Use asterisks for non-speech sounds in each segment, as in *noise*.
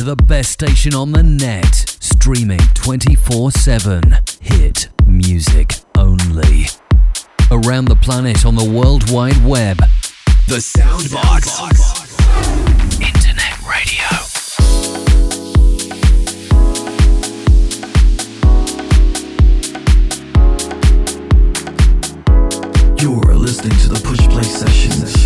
to the best station on the net, streaming 24 7. Hit music only. Around the planet on the World Wide Web. The Soundbox. Internet radio. You're listening to the Push Play Sessions.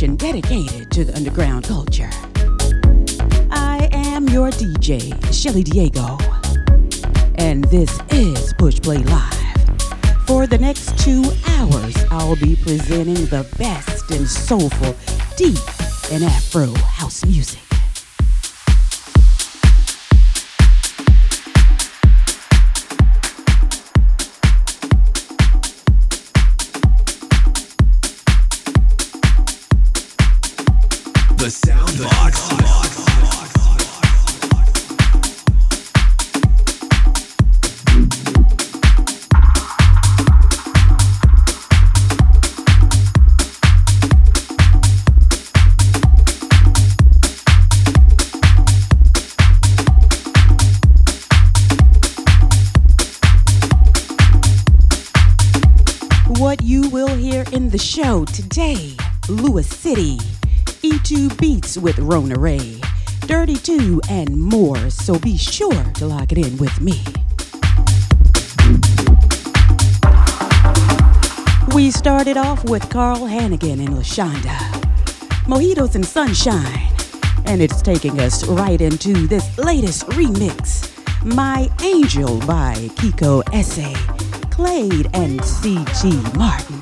Station dedicated to the underground culture. I am your DJ, Shelly Diego, Rona Ray, Dirty 2, and more. So be sure to lock it in with me. We started off with Carl Hannigan and LaShonda, Mojitos and Sunshine, and it's taking us right into this latest remix, My Angel by Kiko Esse, Clade, and C.G. Martin.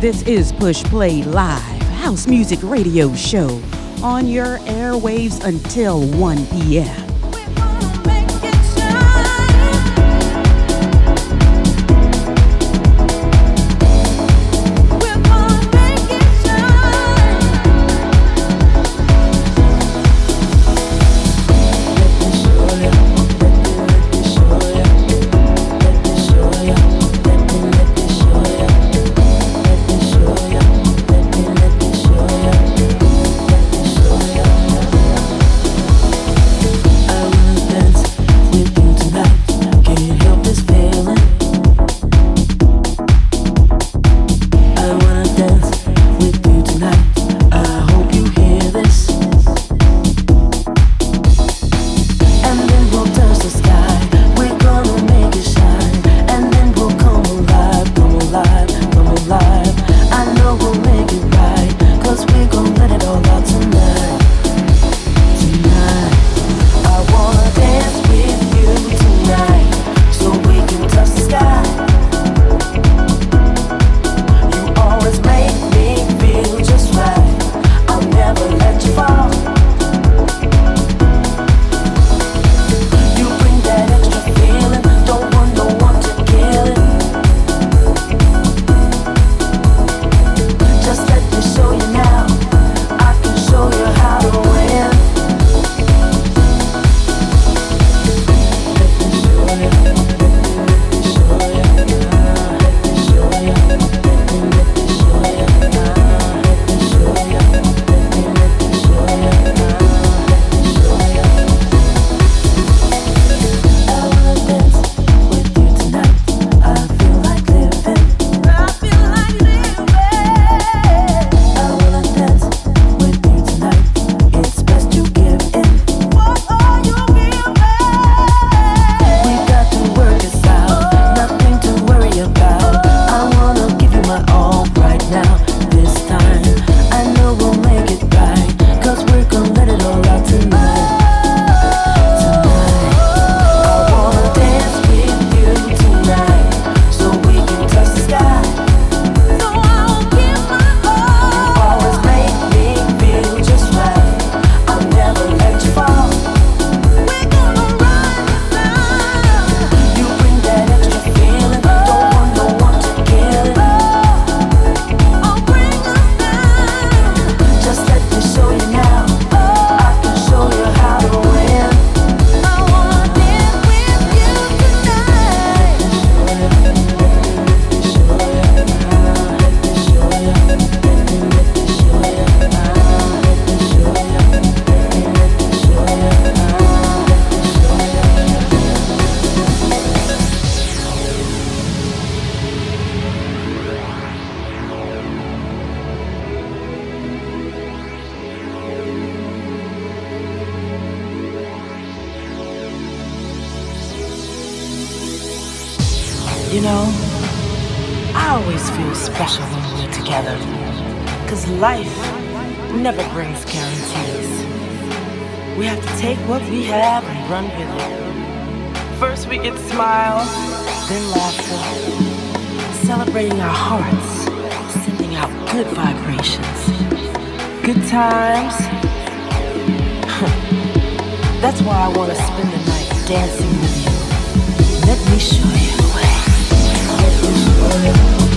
This is Push Play Live, house music radio show on your airwaves until 1 p.m. run with. First, we get smiles, then laughter, celebrating our hearts, sending out good vibrations, good times. *laughs* That's why I want to spend the night dancing with you. Let me show you the way. Let me show you.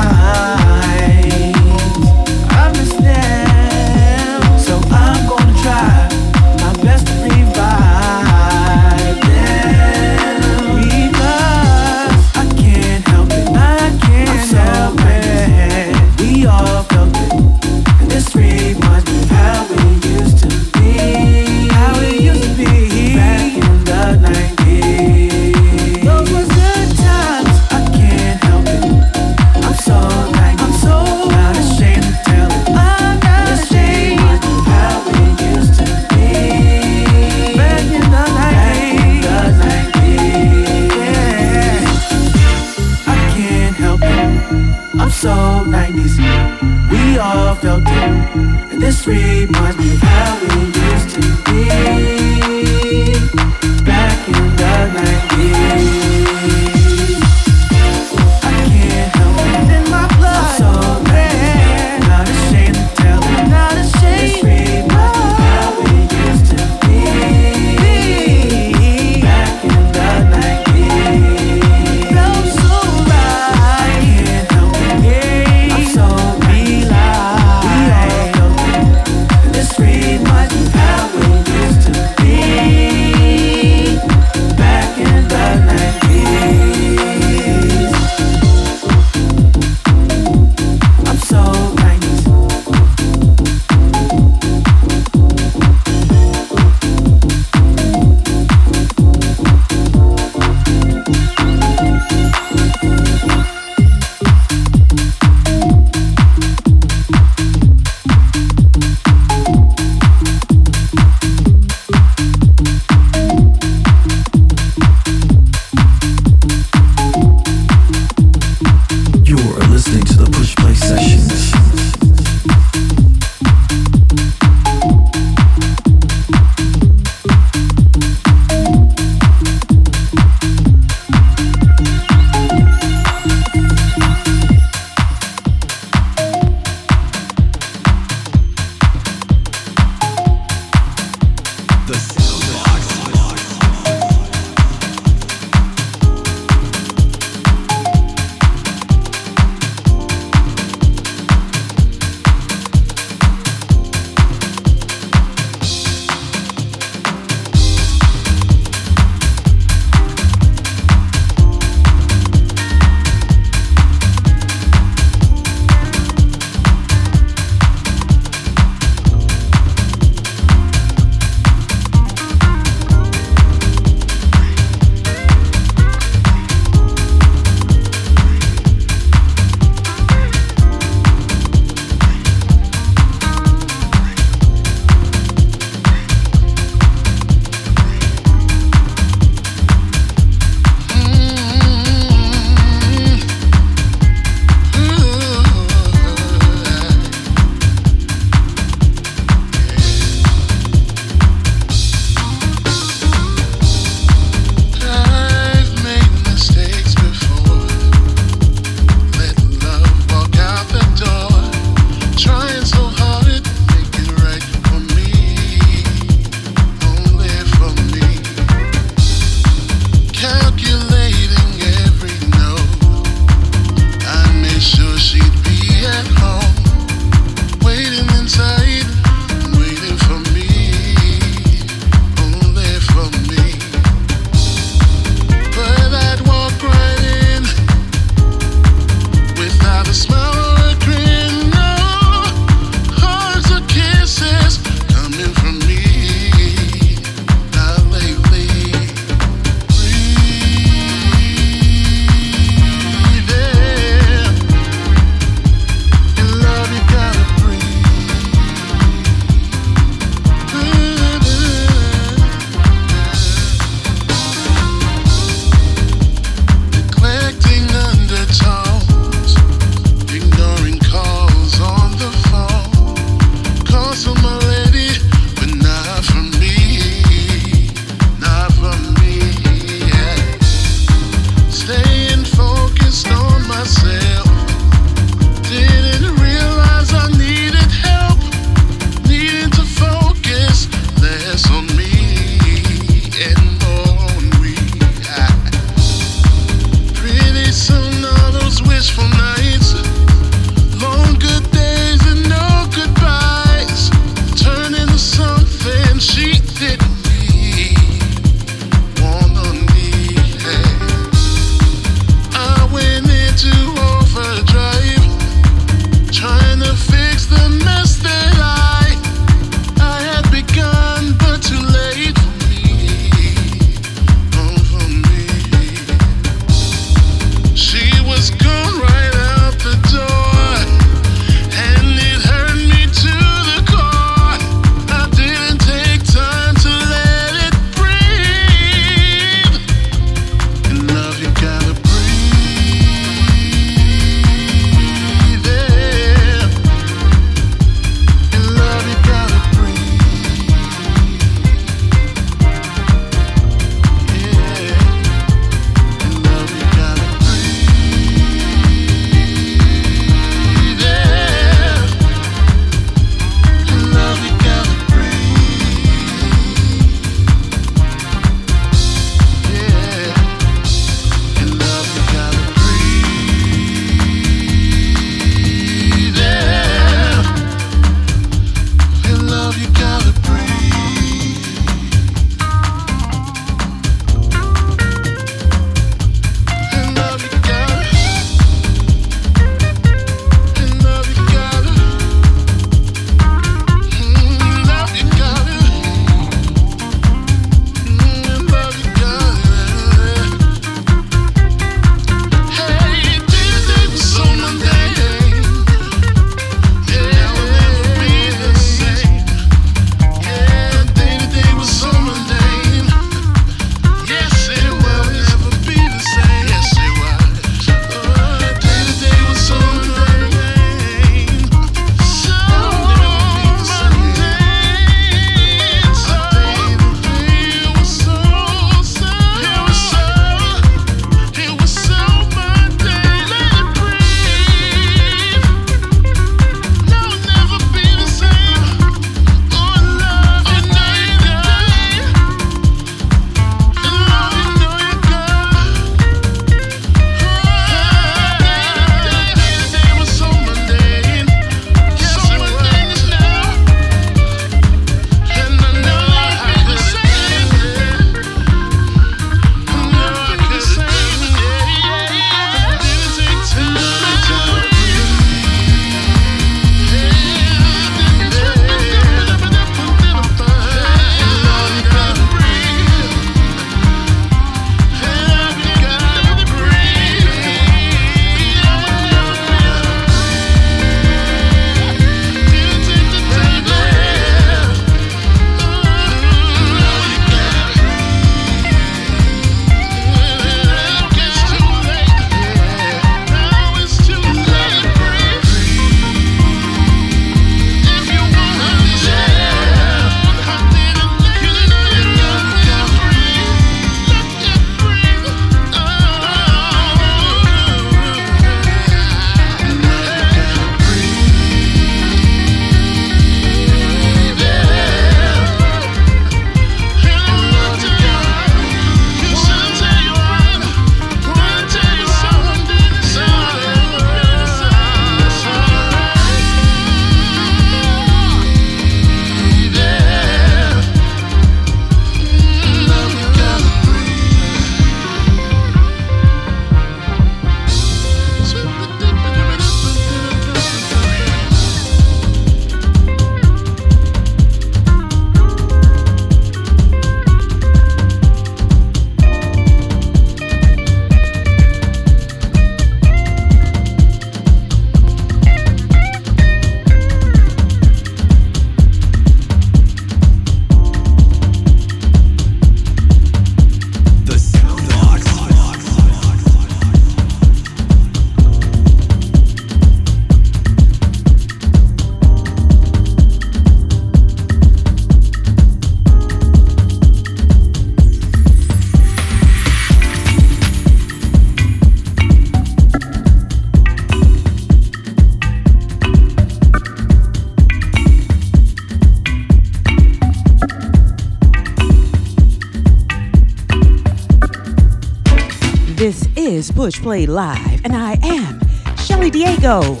Slay Live, and I am Shelly Diego,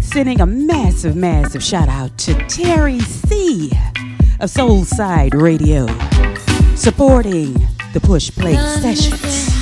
sending a massive, massive shout out to Terry C of Soulside Radio, supporting the Push Play Sessions.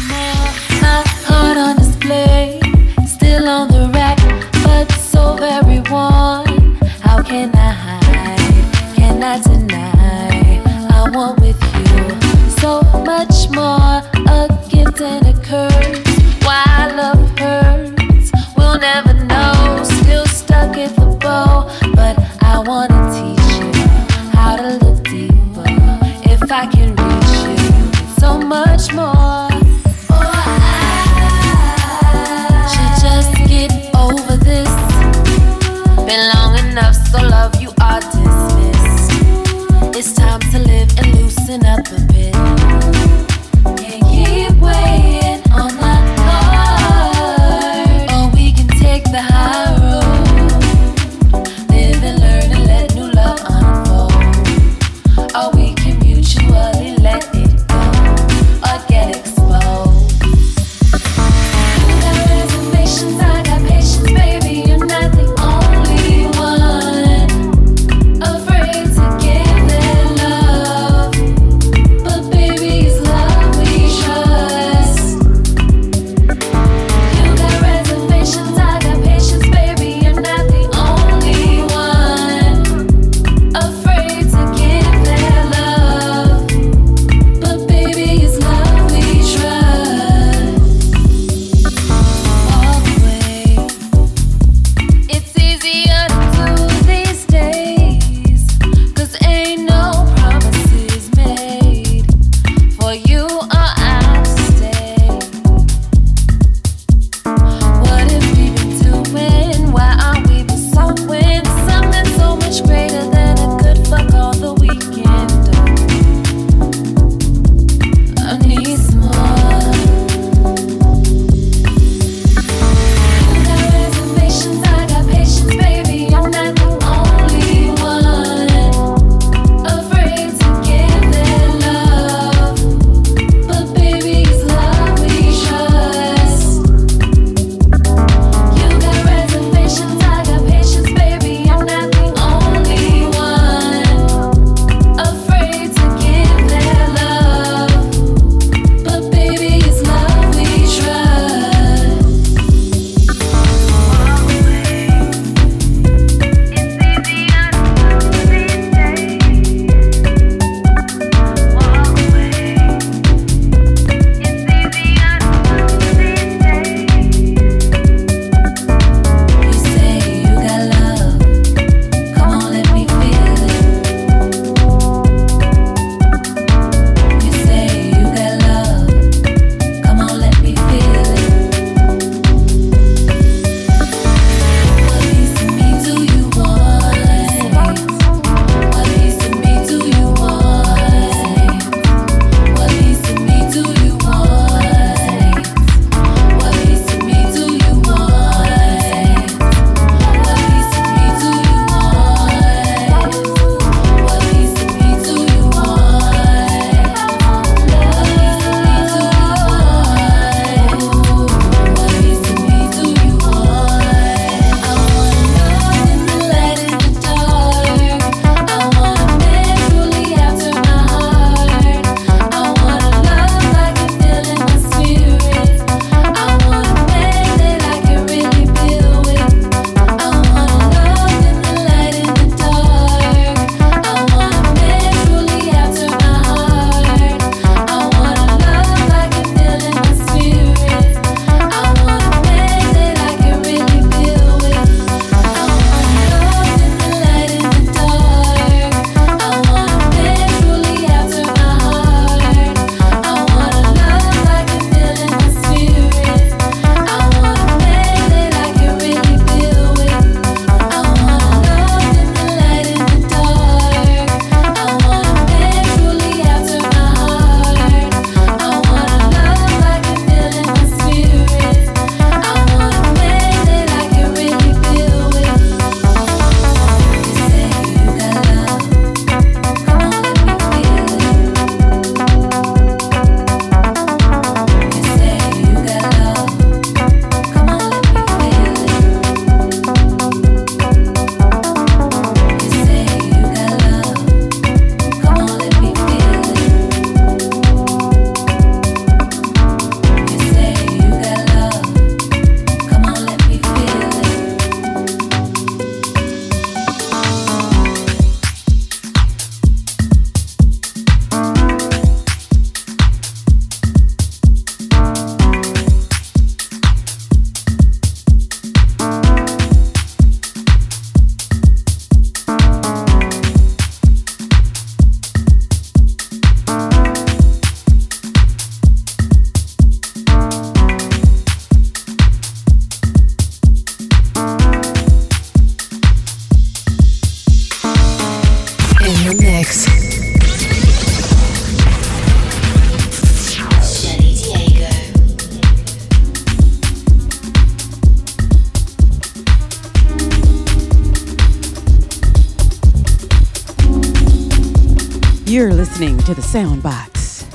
You're listening to the Soundbox,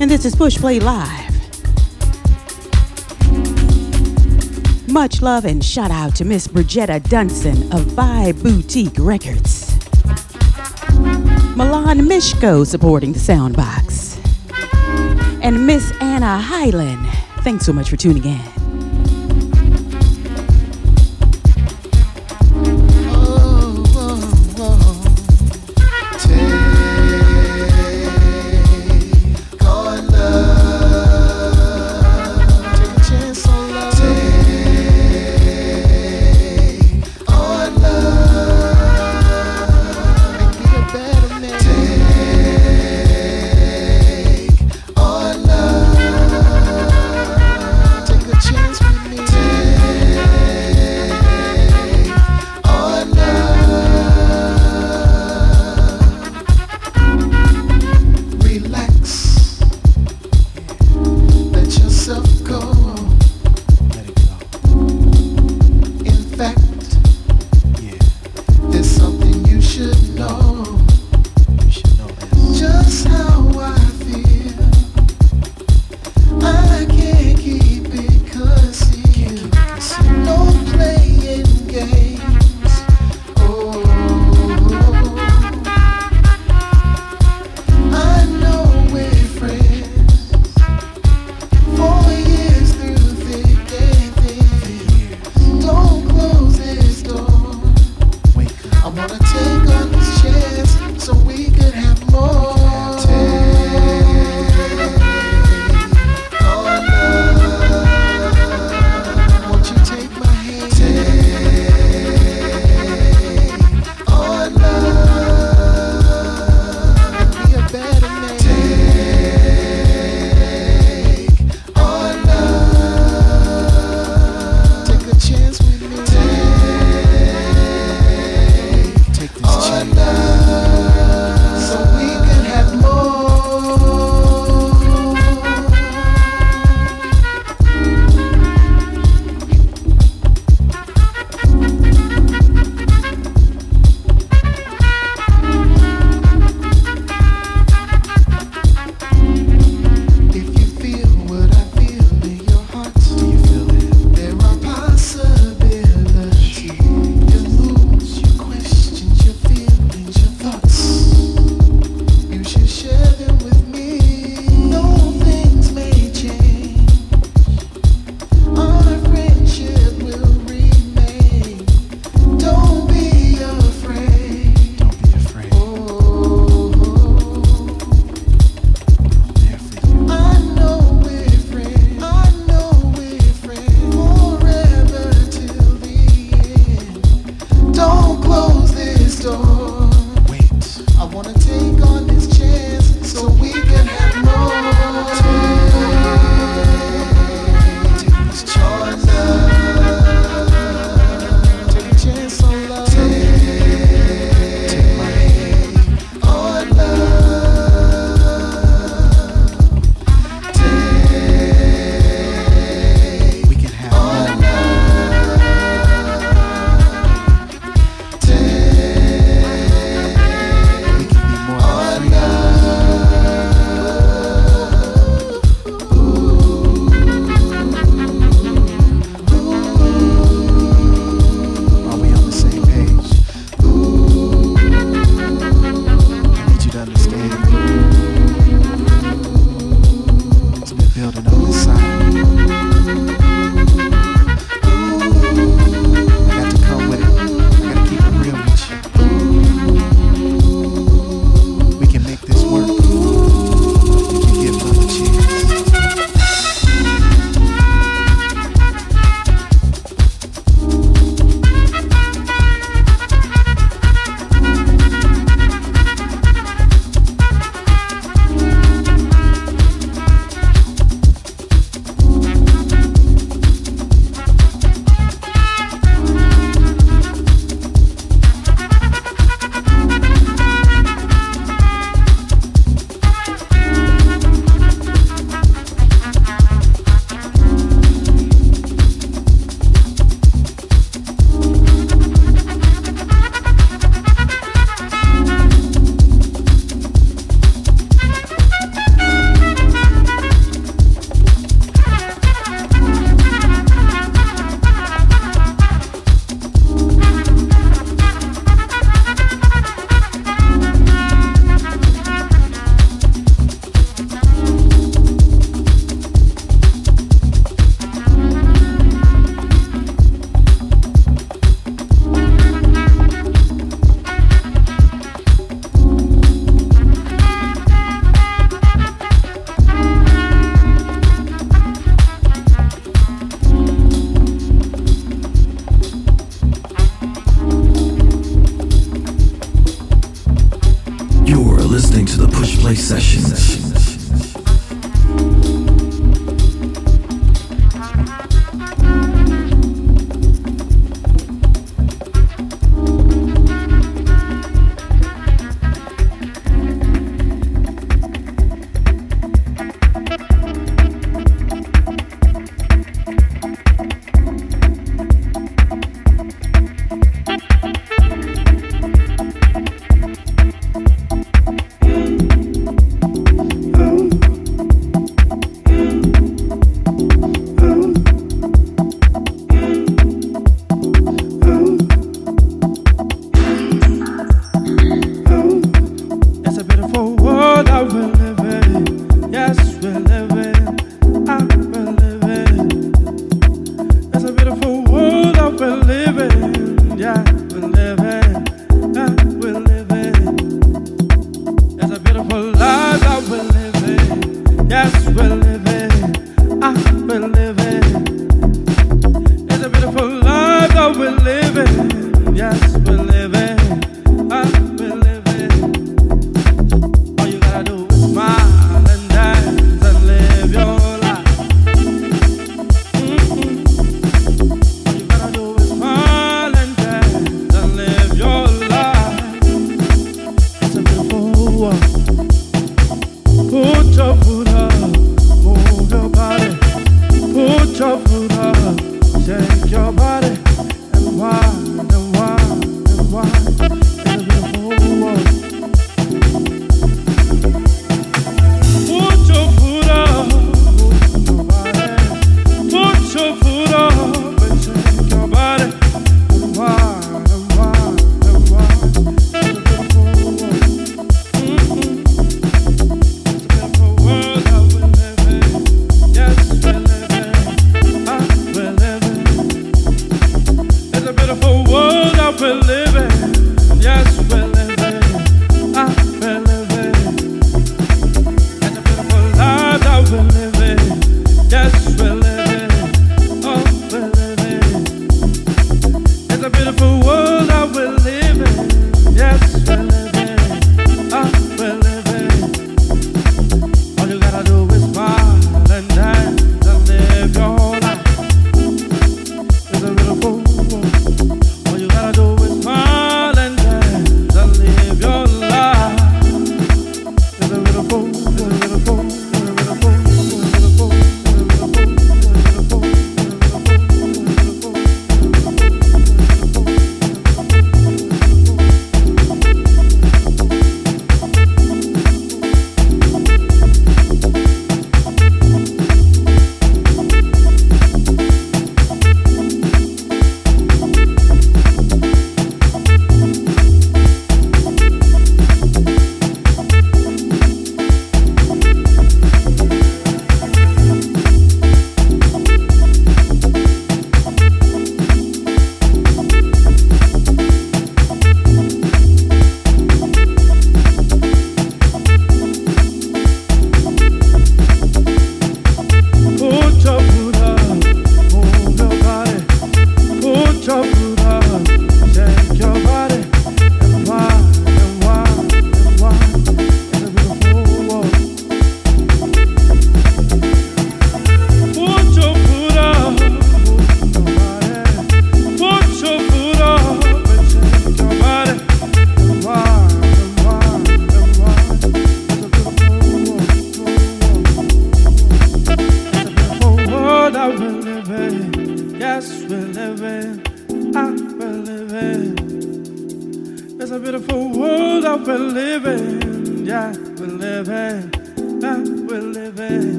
and this is Push Play Live. Much love and shout out to Miss Bridgetta Dunson of Vibe Boutique Records. Milan Mishko supporting the Soundbox. And Miss Anna Hyland. Thanks so much for tuning in.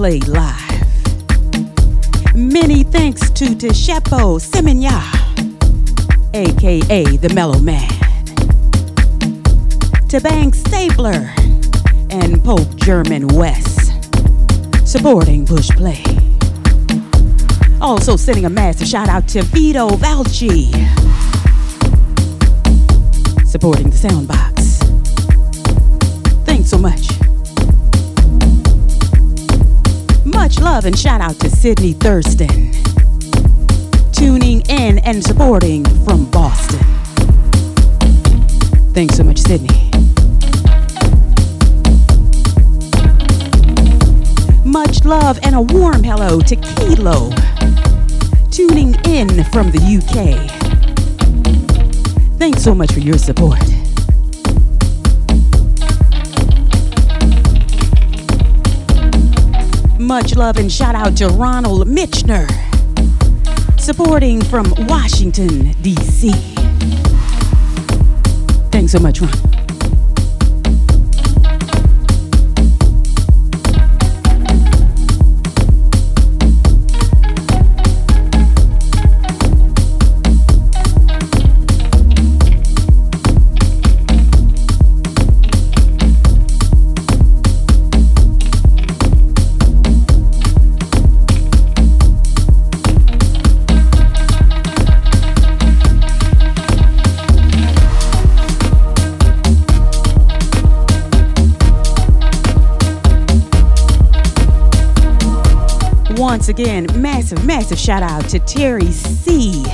Push Play Live. Many thanks to Tishepo Semenya, aka the Mellow Man, to Bank Stabler and Pope German West, supporting Push Play. Also sending a massive shout out to Vito Valci, supporting the Soundbox. And shout out to Sydney Thurston. Tuning in and supporting from Boston. Thanks so much, Sydney. Much love and a warm hello to Kilo, tuning in from the UK. Thanks so much for your support. Much love and shout out to Ronald Mitchner, supporting from Washington, D.C. Thanks so much, Ron. Again, massive, massive shout out to Terry C.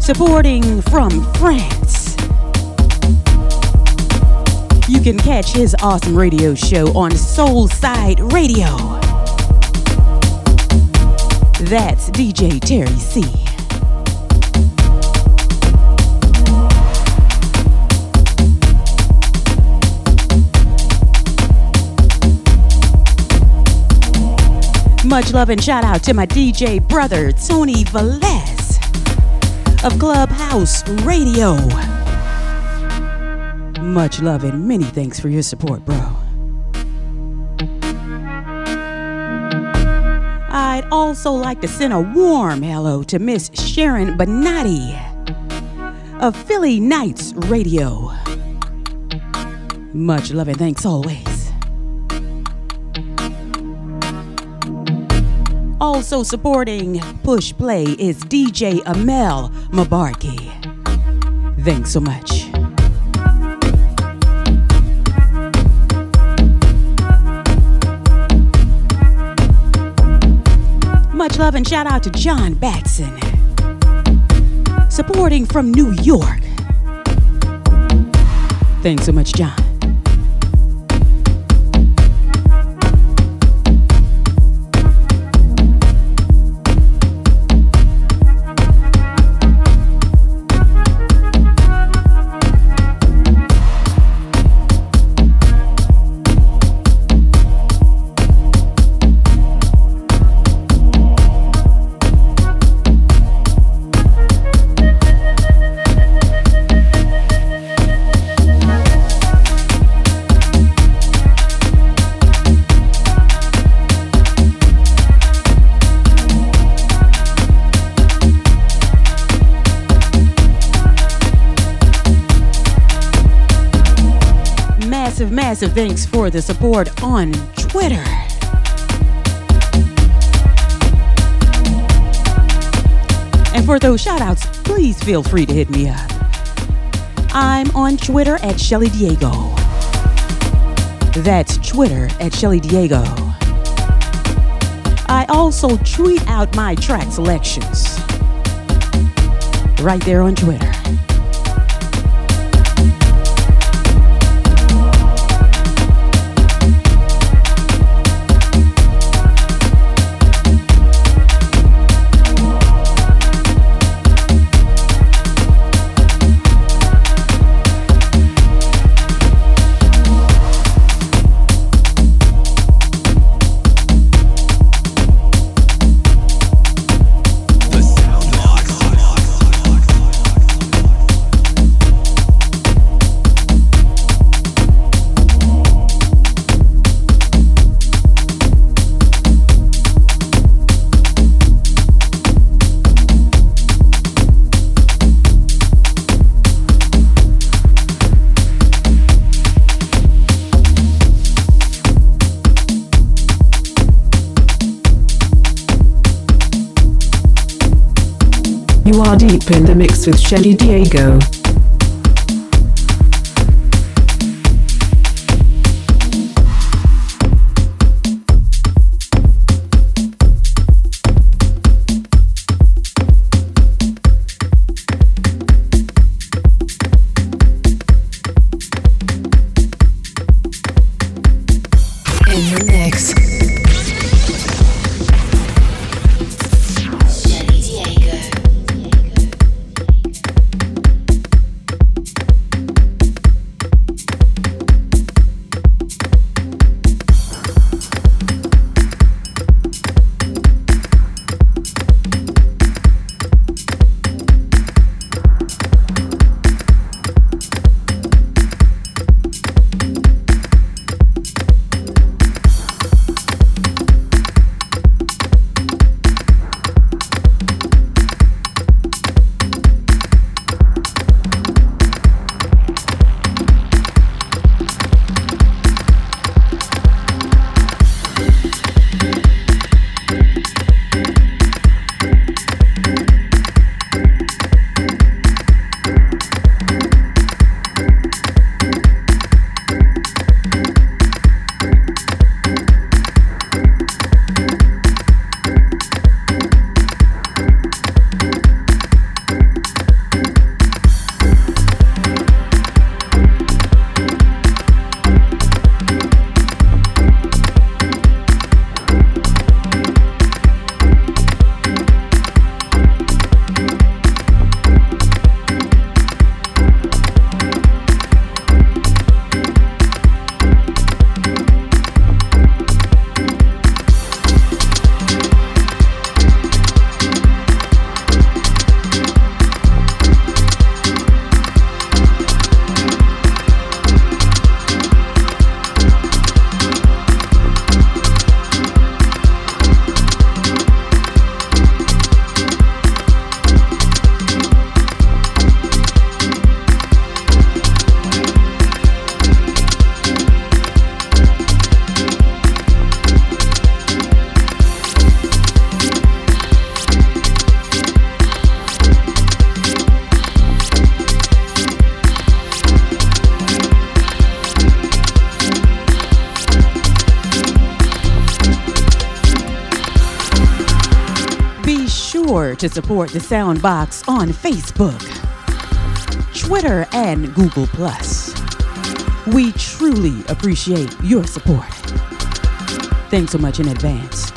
Supporting from France. You can catch his awesome radio show on Soulside Radio. That's DJ Terry C. Much love and shout out to my DJ brother, Tony Velez of Clubhouse Radio. Much love and many thanks for your support, bro. I'd also like to send a warm hello to Miss Sharon Bonatti of Philly Nights Radio. Much love and thanks always. Also supporting Push Play is DJ Amel Mabarki. Thanks so much. Much love and shout out to John Batson. Supporting from New York. Thanks so much, John. Thanks for the support on Twitter. And for those shout outs, please feel free to hit me up. I'm on Twitter at Shelly Diego. That's Twitter at Shelly Diego. I also tweet out my track selections right there on Twitter. Deep in the mix with Shelly Diego. To support the Soundbox on Facebook, Twitter, and Google. We truly appreciate your support. Thanks so much in advance.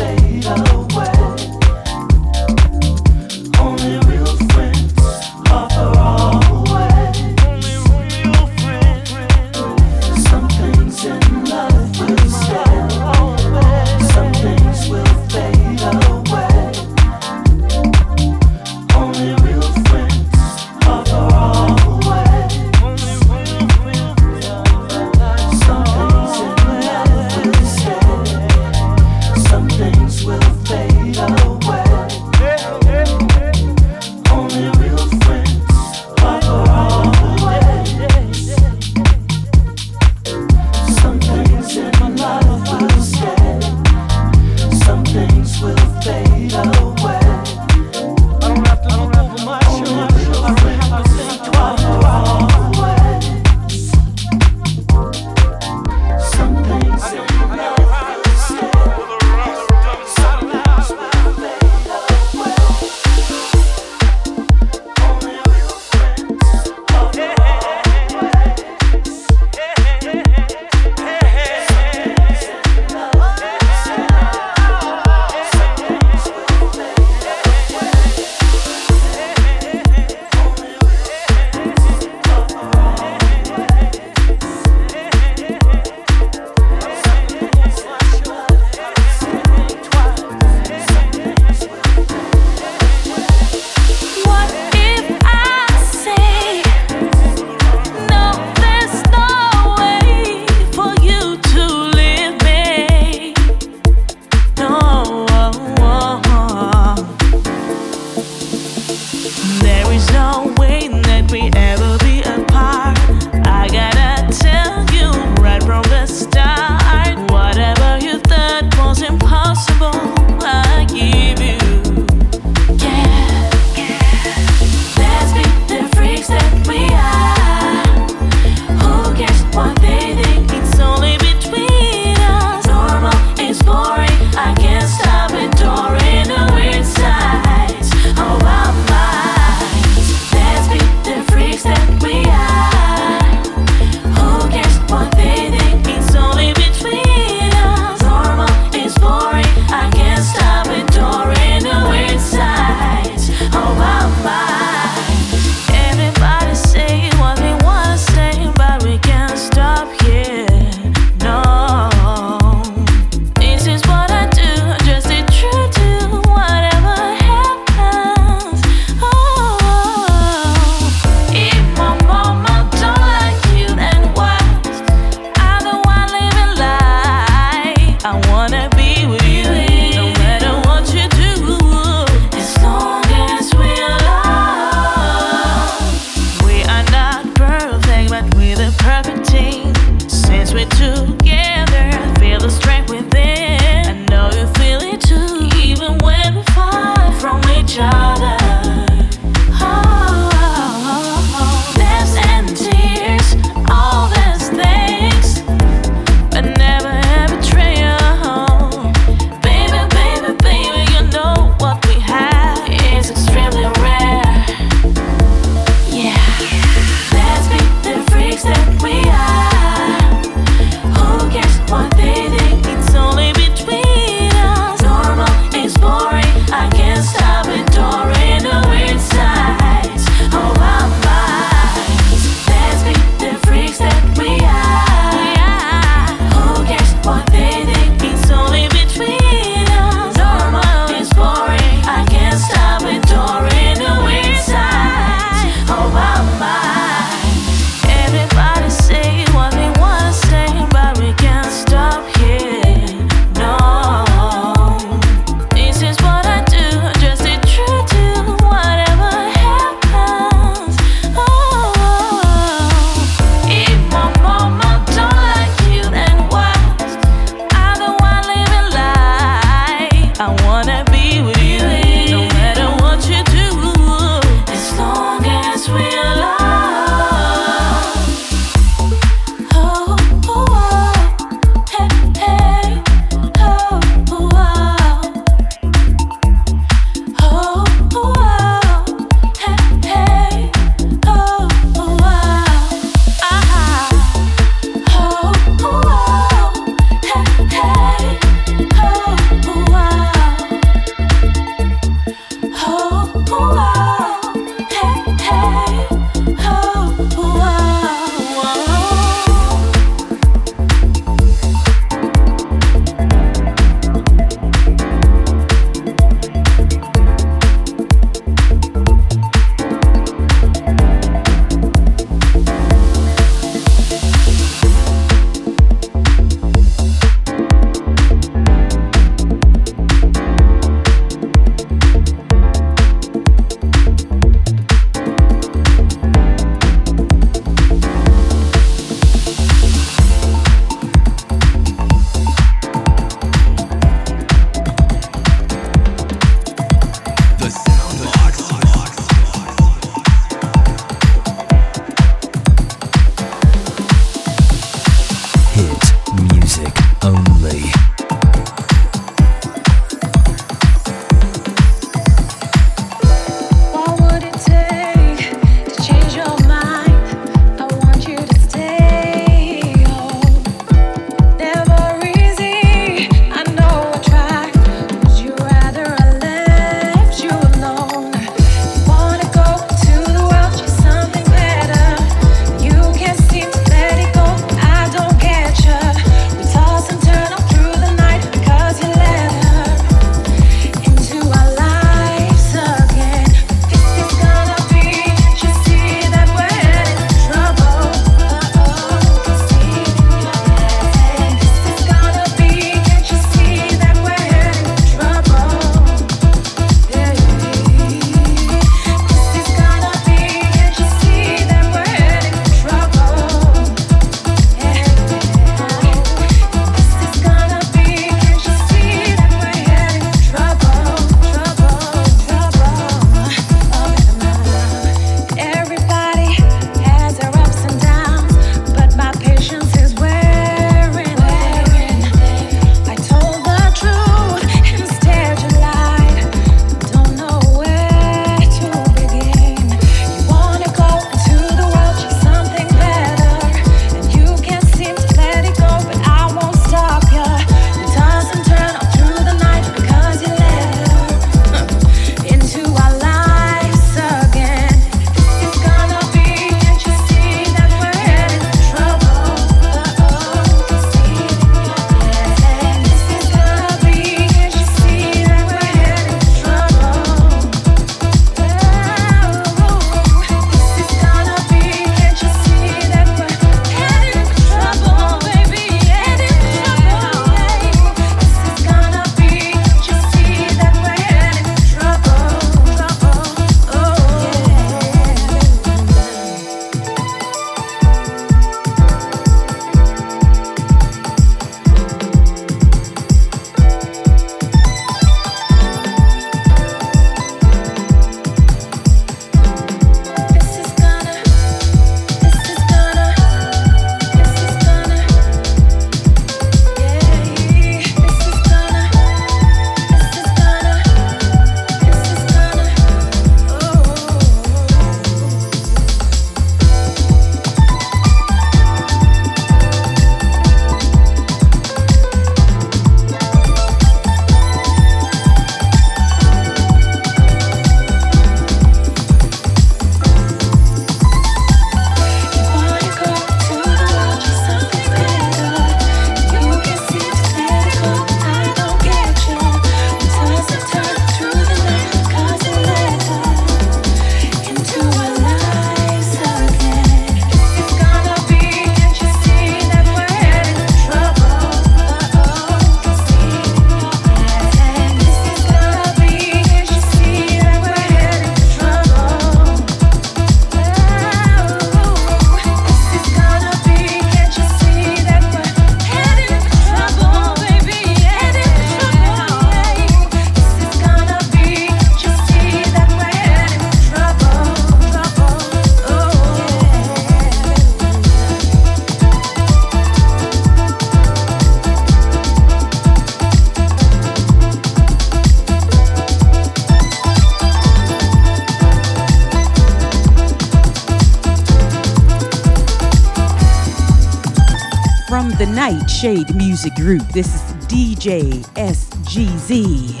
Nightshade Music Group. This is DJ SGZ.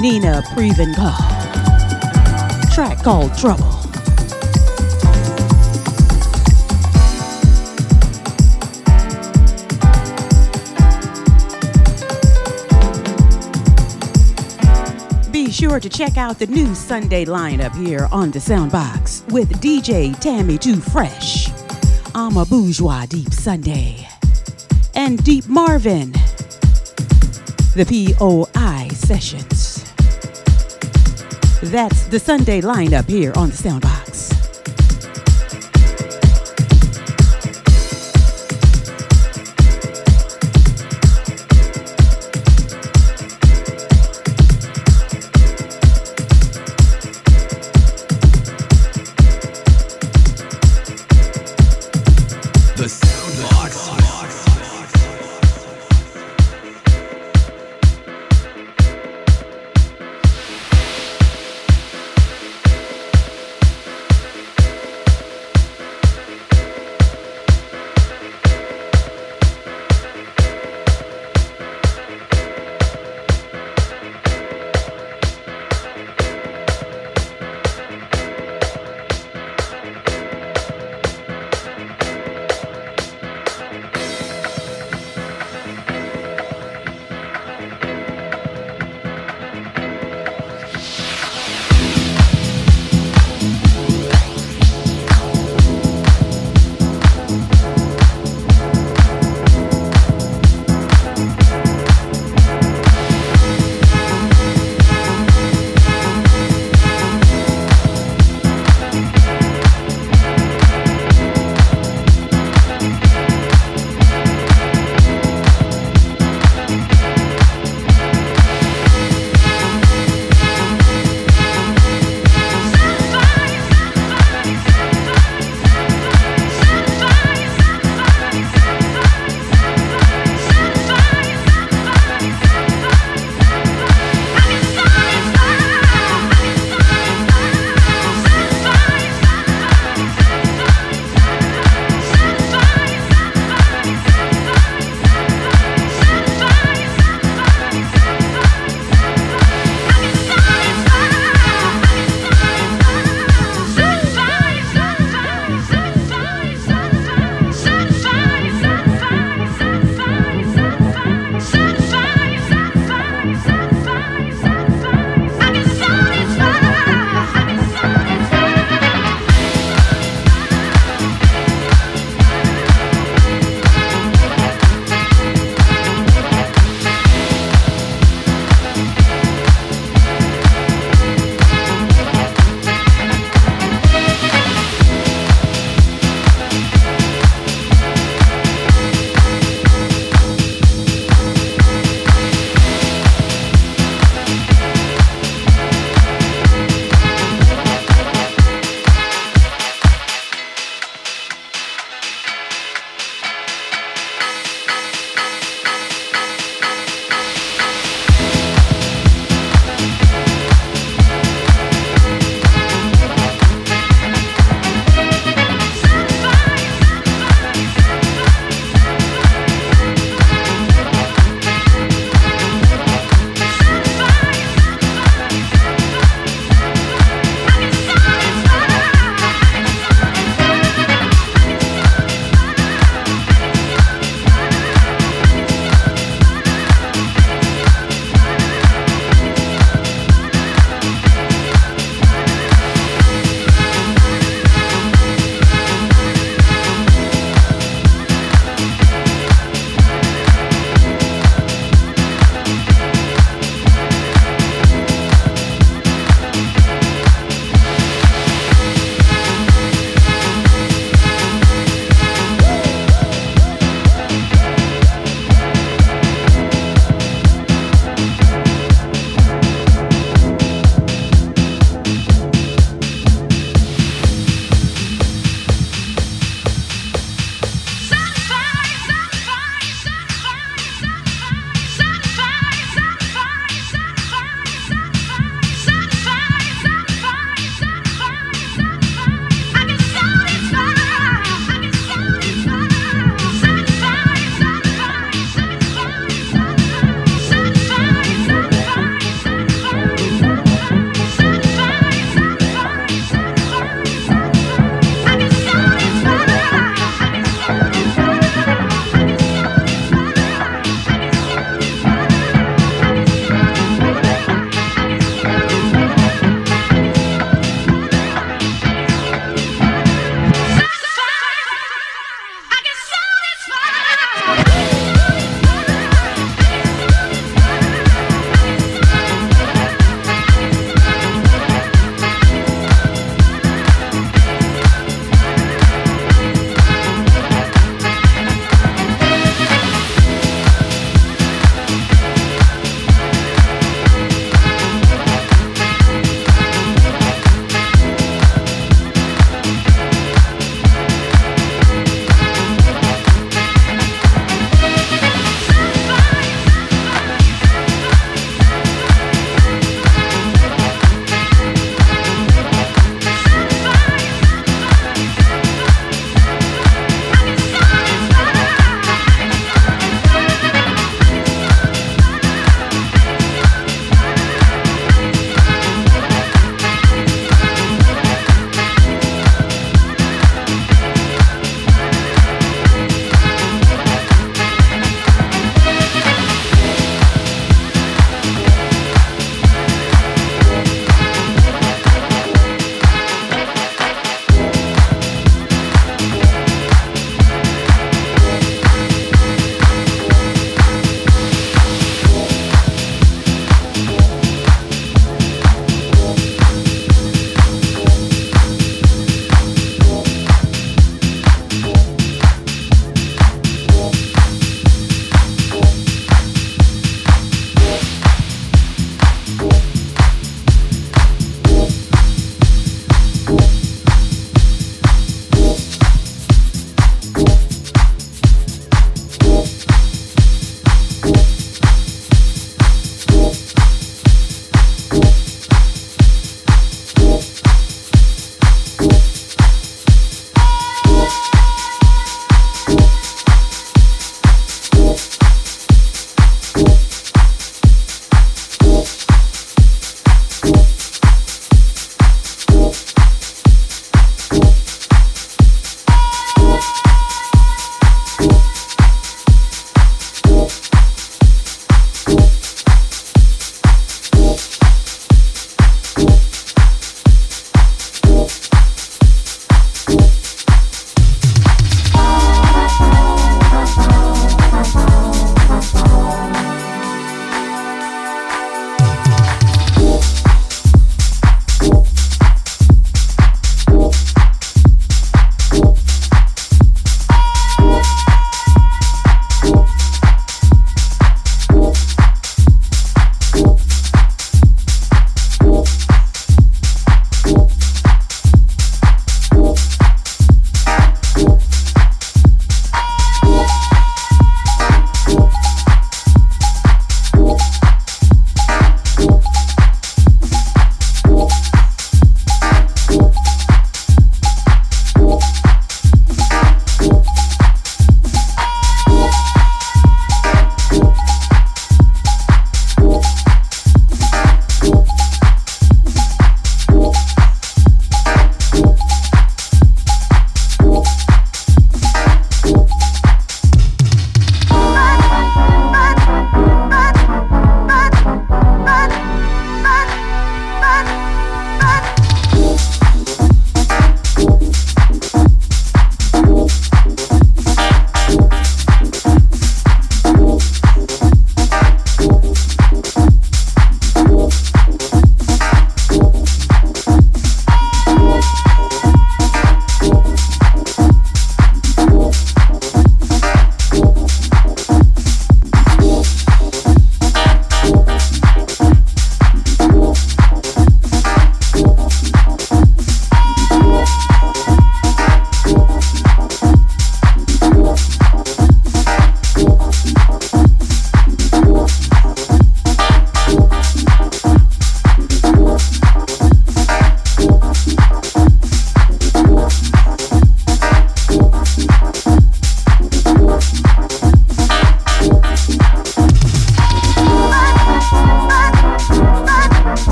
Nina Prevenka. Track called Trouble. Be sure to check out the new Sunday lineup here on the Soundbox with DJ Tammy Too Fresh. I'm a bourgeois Deep Sunday. And Deep Marvin. The POI sessions. That's the Sunday lineup here on the Soundbox.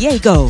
Diego,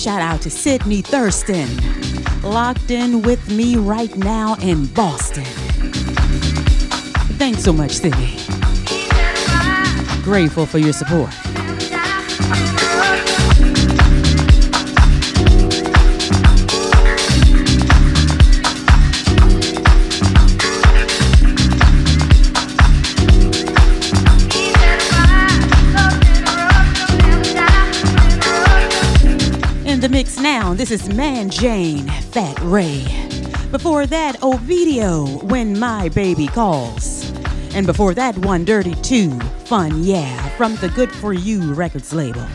Shout out to Sydney Thurston. Locked in with me right now in Boston. Thanks so much, Sydney. Grateful for your support. This is Man Jane, Fat Ray. Before that, oh, Ovidio, When My Baby Calls. And before that one, Dirty 2, Fun Yeah, from the Good For You Records label.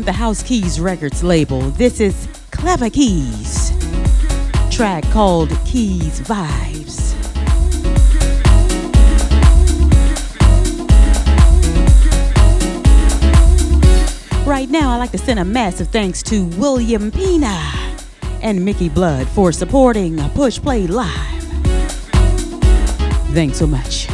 From the House Keys Records label. This is Clever Keys, track called Keys Vibes. Right now, I'd like to send a massive thanks to William Pina and Mickey Blood for supporting Push Play Live. Thanks so much.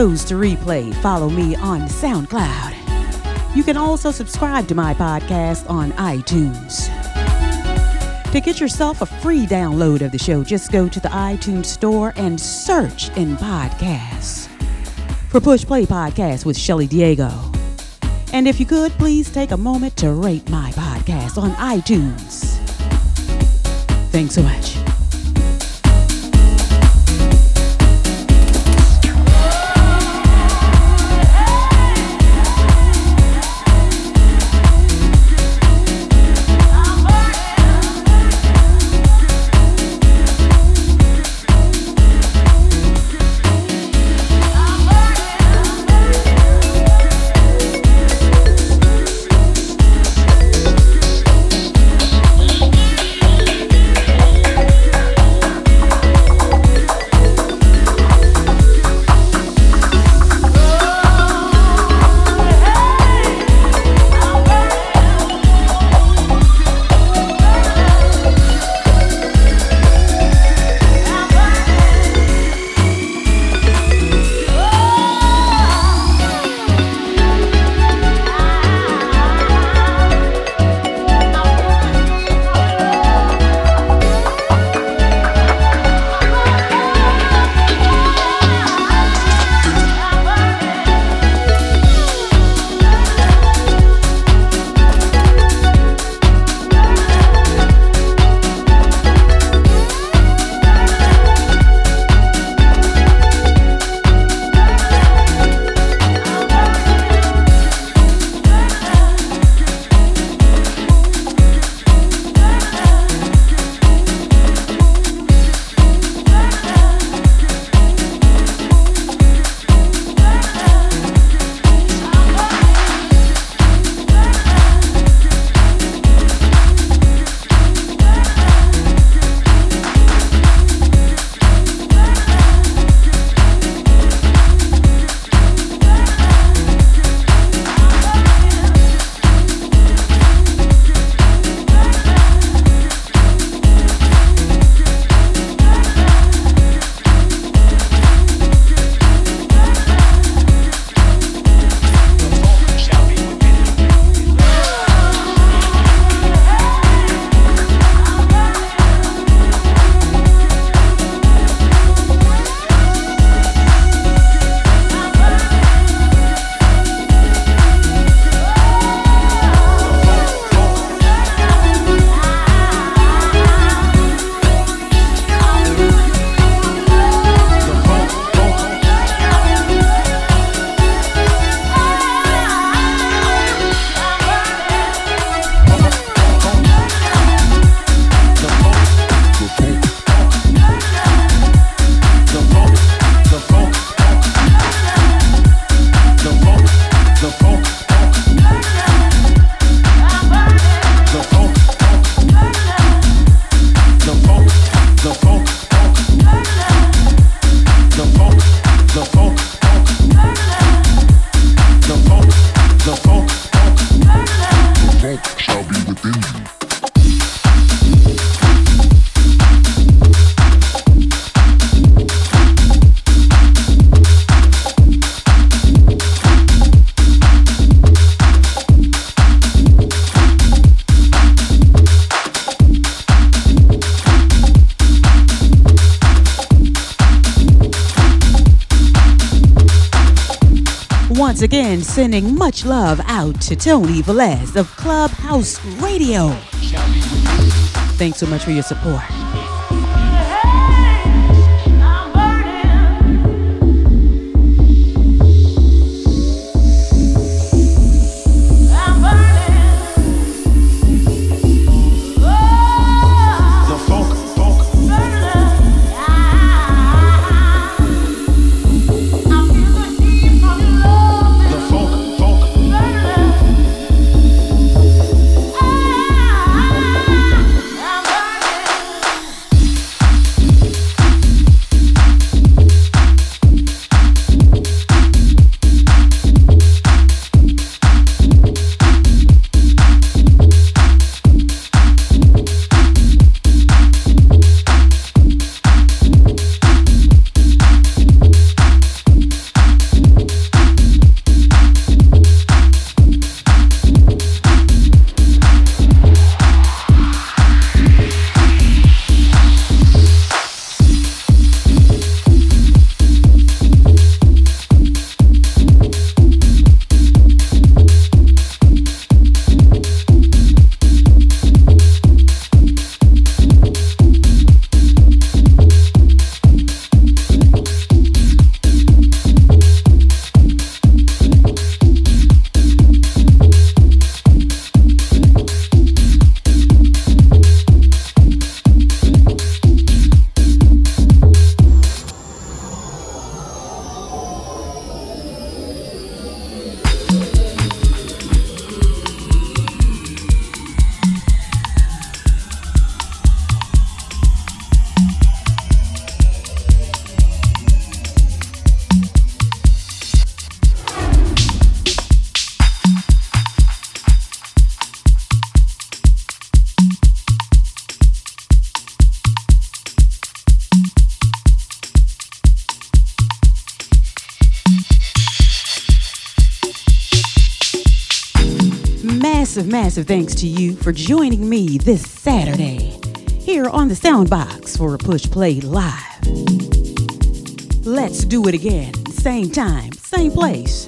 To replay, follow me on SoundCloud. You can also subscribe to my podcast on iTunes. To get yourself a free download of the show, just go to the iTunes store and search in podcasts for Push Play Podcast with Shelly Diego. And if you could, please take a moment to rate my podcast on iTunes. Thanks so much. Sending much love out to Tony Velez of Clubhouse Radio. Thanks so much for your support. Massive thanks to you for joining me this Saturday here on the Soundbox for a Push Play Live. Let's do it again, same time, same place,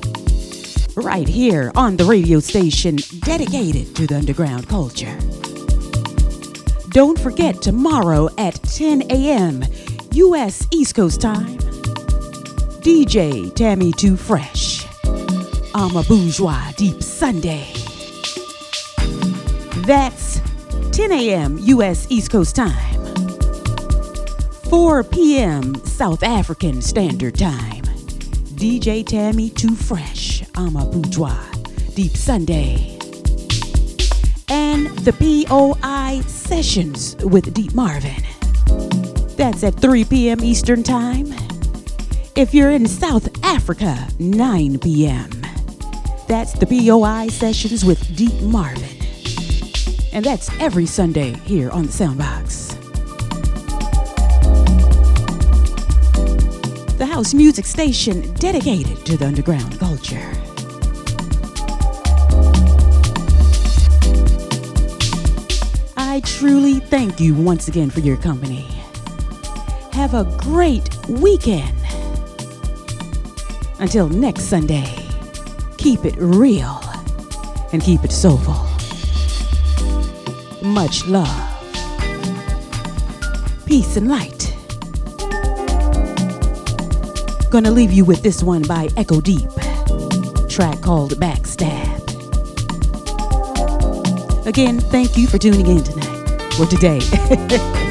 right here on the radio station dedicated to the underground culture. Don't forget tomorrow at 10 a.m. U.S. East Coast time, DJ Tammy Too Fresh. I'm a bourgeois deep Sunday. That's 10 a.m. U.S. East Coast time, 4 p.m. South African Standard Time. DJ Tammy Too Fresh, I'm a bourgeois, Deep Sunday. And the POI Sessions with Deep Marvin. That's at 3 p.m. Eastern Time. If you're in South Africa, 9 p.m. That's the POI Sessions with Deep Marvin. And that's every Sunday here on the Soundbox. The house music station dedicated to the underground culture. I truly thank you once again for your company. Have a great weekend. Until next Sunday, keep it real and keep it soulful much love, peace, and light. Gonna leave you with this one by Echo Deep, track called Backstab. Again, thank you for tuning in tonight, or today. *laughs*